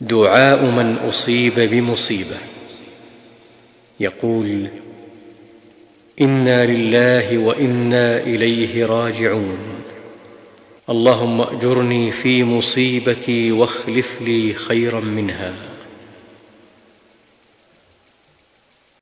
دعاء من أصيب بمصيبة. يقول إنا لله وإنا إليه راجعون. اللهم أجرني في مصيبتي واخلف لي خيرا منها.